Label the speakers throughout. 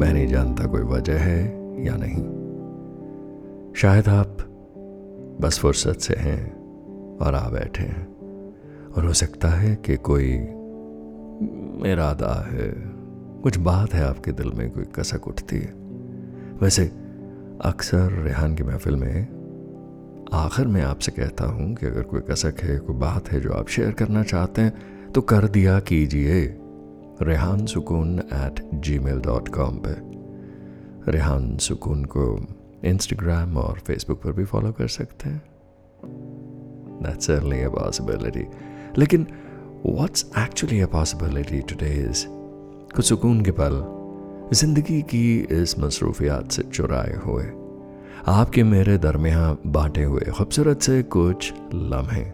Speaker 1: मैं नहीं जानता कोई वजह है या नहीं। शायद आप बस फुर्सत से हैं और आ बैठे हैं। और हो सकता है कि कोई इरादा है, कुछ बात है आपके दिल में, कोई कसक उठती है। वैसे अक्सर रेहान की महफिल में आखिर में आपसे कहता हूँ कि अगर कोई कसक है, कोई बात है जो आप शेयर करना चाहते हैं तो कर दिया कीजिए। Rehan Sukoon at Gmail dot com पर रेहान सुकून को इंस्टाग्राम और फेसबुक पर भी फॉलो कर सकते हैं। That's certainly a possibility. लेकिन what's actually a possibility today is कुछ सुकून के पल, ज़िंदगी की इस मसरूफियात से चुराए हुए, आपके मेरे दरमियान बांटे हुए खूबसूरत से कुछ लम्हे।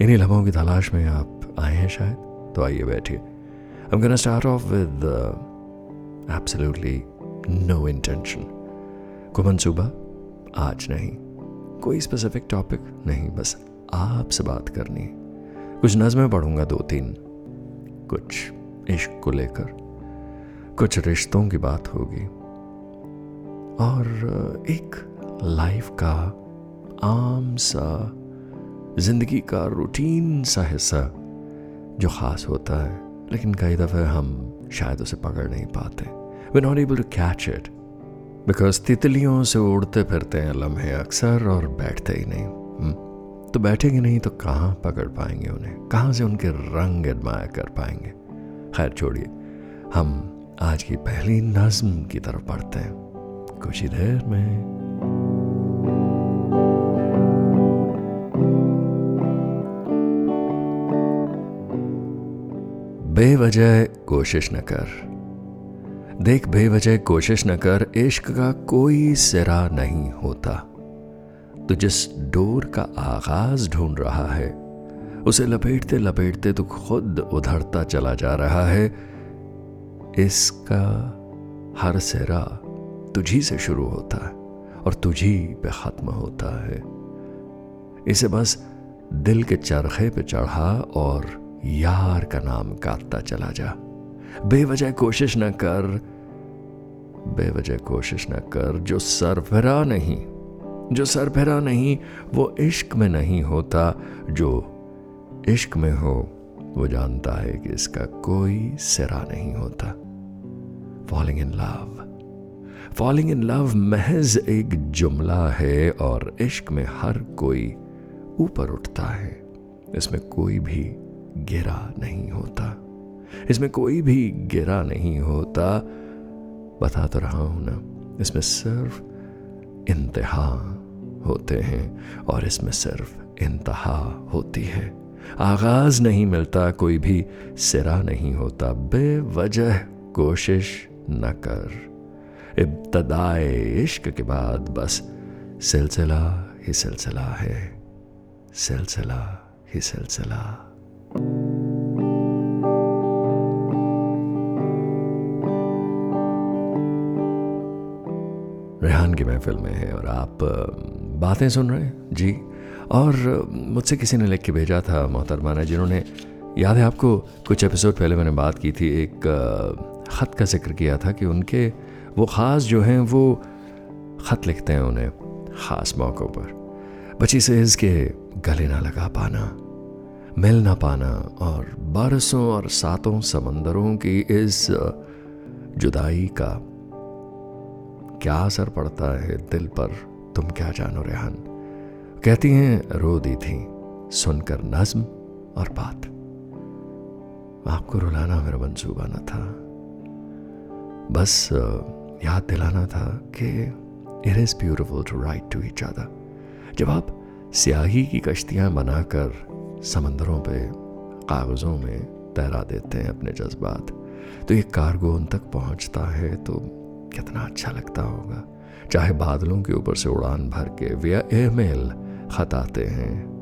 Speaker 1: इन्हीं लम्हों की तलाश में आप आए हैं शायद तो आइए बैठिए। I'm gonna start off with uh, absolutely no intention. को मनसूबा आज नहीं। कोई स्पेसिफिक टॉपिक नहीं बस आपसे बात करनी कुछ नज़में पढ़ूँगा दो तीन। कुछ इश्क को लेकर। कुछ रिश्तों की बात होगी। और एक लाइफ का आम सा ज़िंदगी का रूटीन सा हिस्सा जो ख़ास होता है। लेकिन कई दफ़े हम शायद उसे पकड़ नहीं पाते। वे not able to catch it because तितलियों से उड़ते फिरते हैं लम्हे अक्सर और बैठते ही नहीं। हम्म, तो बैठेंगे नहीं तो कहाँ पकड़ पाएँगे उन्हें? कहाँ से उनके रंग एडमायर कर पाएँगे? खैर छोड़िए हम आज की पहली नज्म की तरफ़ पढ़ते हैं। कुछ ही देर में बेवजह कोशिश न कर। देख बेवजह कोशिश न कर, इश्क का कोई सिरा नहीं होता। तो जिस डोर का आगाज़ ढूंढ रहा है, उसे लपेटते लपेटते तो खुद उधरता चला जा रहा है। इसका हर सिरा तुझी से शुरू होता है और तुझी पे खत्म होता है। इसे बस दिल के चरखे पे चढ़ा और यार का नाम काटता चला जा। बेवजह कोशिश न कर, बेवजह कोशिश न कर, जो सरफरा नहीं, जो सरफरा नहीं, वो इश्क में नहीं होता, जो इश्क में हो, वो जानता है कि इसका कोई सिरा नहीं होता। Falling in love falling in love महज एक जुमला है और इश्क में हर कोई ऊपर उठता है। इसमें कोई भी गिरा नहीं होता। इसमें कोई भी गिरा नहीं होता। बता तो रहा हूँ ना, इसमें सिर्फ़ इंतहा होते हैं और इसमें सिर्फ़ इंतहा होती है। आगाज़ नहीं मिलता, कोई भी सिरा नहीं होता। बेवजह कोशिश न कर। इब्तदाए इश्क के बाद बस सिलसिला ही सिलसिला है। सिलसिला ही सिलसिला। रेहान की महफिल में है और आप बातें सुन रहे हैं? जी। और मुझसे किसी ने लिख के भेजा था मोहतरमा ने, जिन्होंने, याद है आपको, कुछ एपिसोड पहले मैंने बात की थी, एक ख़त का ज़िक्र किया था कि उनके वो ख़ास जो हैं, वो ख़त लिखते हैं उन्हें, ख़ास मौक़ों पर। बची से इसके गले ना लगा पाना, मिल ना पाना, और बारसों और सातों समंदरों की इस जुदाई का क्या असर पड़ता है दिल पर? तुम क्या जानो रेहान? कहती हैं रो दी थी, सुनकर नज्म और बात। आपको रुलाना मेरा मंसूबा न था। बस याद दिलाना था कि it is beautiful to write to each other जब आप स्याही की कश्तियाँ बनाकर समंदरों पे, कागज़ों में तैरा देते हैं अपने जज्बात तो ये कार्गो उन तक पहुँचता है तो कितना अच्छा लगता होगा। चाहे बादलों के ऊपर से उड़ान भर के वे एमेल खत आते हैं।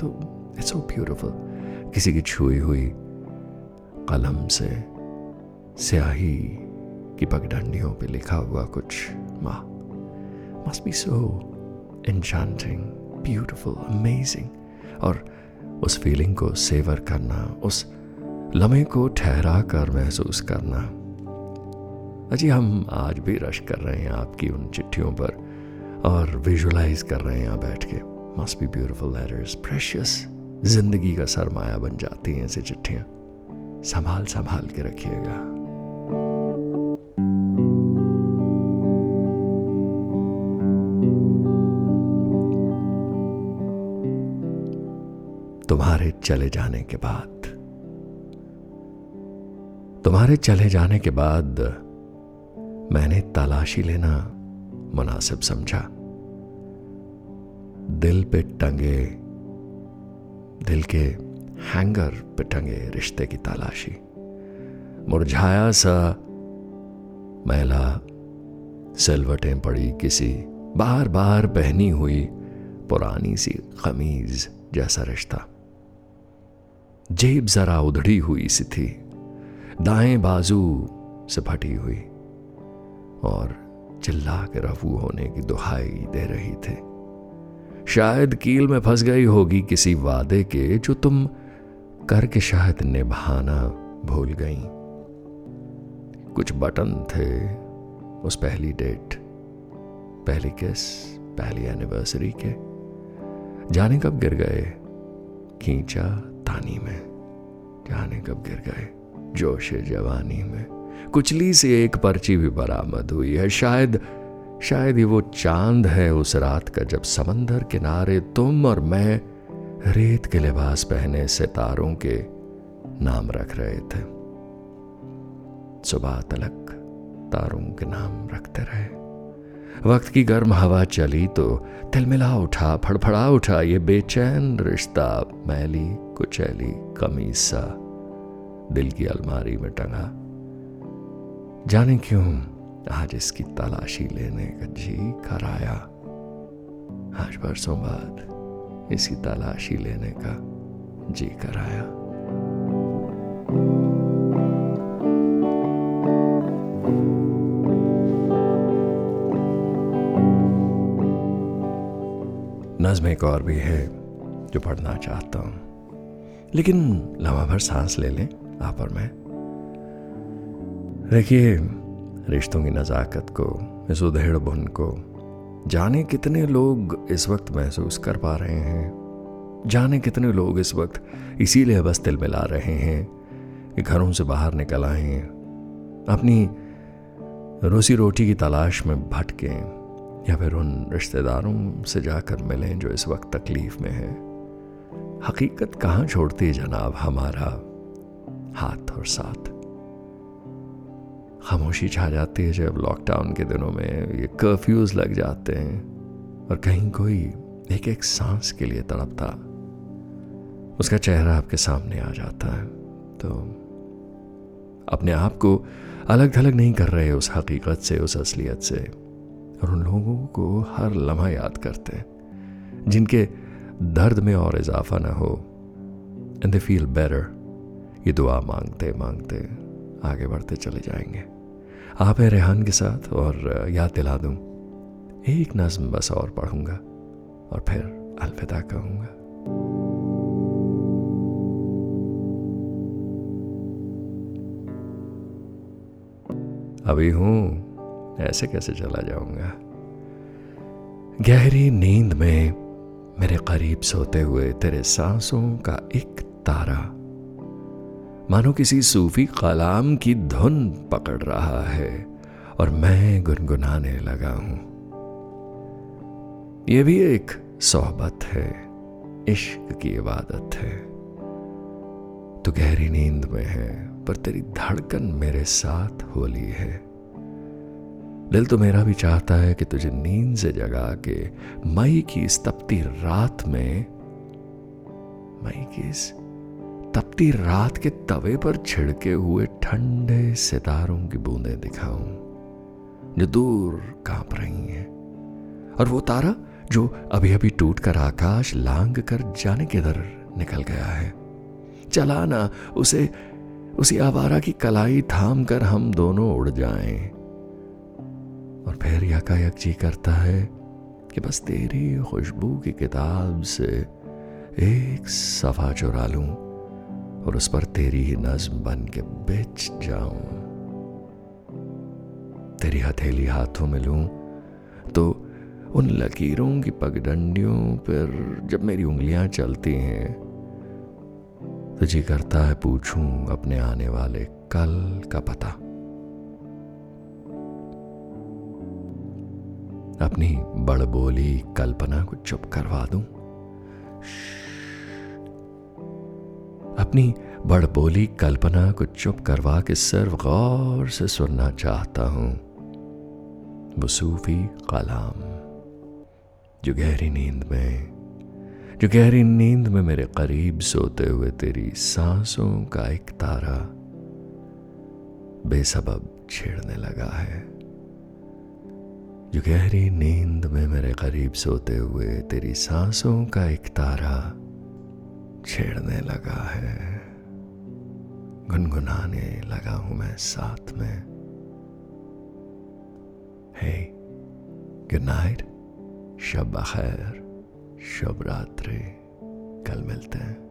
Speaker 1: तो इट्स सो ब्यूटिफुल किसी की छुई हुई कलम से स्याही की पगडंडियों पे लिखा हुआ कुछ माँ must be so enchanting beautiful amazing और उस फीलिंग को सेवर करना, उस लम्हे को ठहरा कर महसूस करना अजी, हम आज भी रश कर रहे हैं आपकी उन चिट्ठियों पर और विजुलाइज कर रहे हैं यहाँ बैठ के। Must be beautiful letters precious ज़िंदगी का सरमाया बन जाती हैं ऐसी चिट्ठियाँ। संभाल संभाल के रखिएगा। तुम्हारे चले जाने के बाद, तुम्हारे चले जाने के बाद मैंने तलाशी लेना मुनासिब समझा। दिल पे टंगे, दिल के हैंगर पे टंगे रिश्ते की तलाशी। मुरझाया सा मैला सिलवटें पड़ी किसी बार बार पहनी हुई पुरानी सी कमीज जैसा रिश्ता। जेब जरा उधड़ी हुई सी थी, दाएँ बाजू से फटी हुई। और चिल्ला के रफू होने की दुहाई दे रही थे। शायद कील में फंस गई होगी किसी वादे के जो तुम करके शायद निभाना भूल गई। कुछ बटन थे, उस पहली डेट, पहली किस, पहली एनिवर्सरी के। जाने कब गिर गए, खींचा तानी में। जाने कब गिर गए जोश जवानी में। कुचली से एक पर्ची भी बरामद हुई है। शायद शायद ये वो चाँद है उस रात का जब समंदर किनारे तुम और मैं रेत के लिबास पहने सितारों के नाम रख रहे थे। सुबह तलक तारों के नाम रखते रहे। वक्त की गर्म हवा चली तो तिलमिला उठा फड़फड़ा उठा, ये बेचैन रिश्ता मैली, कुचैली, कमीसा दिल की अलमारी में टंगा। जाने क्यों? आज इसकी तलाशी लेने का जी कराया आज बरसों बाद इसकी तलाशी लेने का जी कराया नज्म एक और भी है जो पढ़ना चाहता हूँ। लेकिन लम्हा भर सांस ले लें, आप और मैं। देखिए, रिश्तों की नज़ाकत को, इस उधेड़ बुन को, जाने कितने लोग इस वक्त महसूस कर पा रहे हैं। जाने कितने लोग इस वक्त इसीलिए बस तिल मिला रहे हैं कि घरों से बाहर निकल आए हैं। अपनी रोसी रोटी की तलाश में भटकें या फिर उन रिश्तेदारों से जाकर मिलें जो इस वक्त तकलीफ़ में हैं। हकीकत कहाँ छोड़ती है जनाब हमारा हाथ और साथ? खामोशी छा जाती है जब लॉकडाउन के दिनों में ये कर्फ्यूज लग जाते हैं और कहीं कोई एक एक सांस के लिए तड़पता उसका चेहरा आपके सामने आ जाता है। तो अपने आप को अलग थलग नहीं कर रहे उस हकीकत से, उस असलियत से। और उन लोगों को हर लम्हा याद करते हैं, जिनके दर्द में और इजाफा ना हो। एंड दे फील बेटर ये दुआ मांगते मांगते आगे बढ़ते चले जाएँगे। आप है रेहान के साथ और याद दिला दूँ। एक नज्म बस और पढ़ूँगा और फिर अलविदा कहूँगा। अभी हूँ, ऐसे कैसे चला जाऊँगा? गहरी नींद में मेरे करीब सोते हुए तेरे सांसों का एक तारा मानो किसी सूफी कलाम की धुन पकड़ रहा है और मैं गुनगुनाने लगा हूँ। यह भी एक सोहबत है, इश्क की इबादत है। तो गहरी नींद में है, पर तेरी धड़कन मेरे साथ होली है। दिल तो मेरा भी चाहता है कि तुझे नींद से जगा के मई की इस तपती रात में, मई की इस तपती रात के तवे पर छिड़के हुए ठंडे सितारों की बूंदें दिखाऊँ, जो दूर काँप रही हैं। और वो तारा, जो अभी अभी टूट कर आकाश लांग कर जाने किधर निकल गया है। चलाना उसे, उसी आवारा की कलाई थाम कर हम दोनों उड़ जाएँ। और फिर यकायक जी करता है कि बस तेरी खुशबू की किताब से एक सफ़ा चुरा लूँ। और उस पर तेरी ही नज्म बन के बेच जाऊँ। तेरी हथेली हाथों में लूँ तो उन लकीरों की पगडंडियों पर जब मेरी उंगलियाँ चलती हैं तो जी करता है पूछूँ अपने आने वाले कल का पता। अपनी बड़बोली कल्पना को चुप करवा दूँ। अपनी बड़बोली कल्पना को चुप करवा के सिर्फ़ गौर से सुनना चाहता हूँ। वो सूफी कलाम। जो गहरी नींद में, जो गहरी नींद में मेरे करीब सोते हुए तेरी सांसों का एक तारा बेसबब छेड़ने लगा है। जो गहरी नींद में मेरे करीब सोते हुए तेरी सांसों का एक तारा छेड़ने लगा है। गुनगुनाने लगा हूँ मैं साथ में। हे गुड नाइट शब खैर शुभ रात्रि, कल मिलते हैं।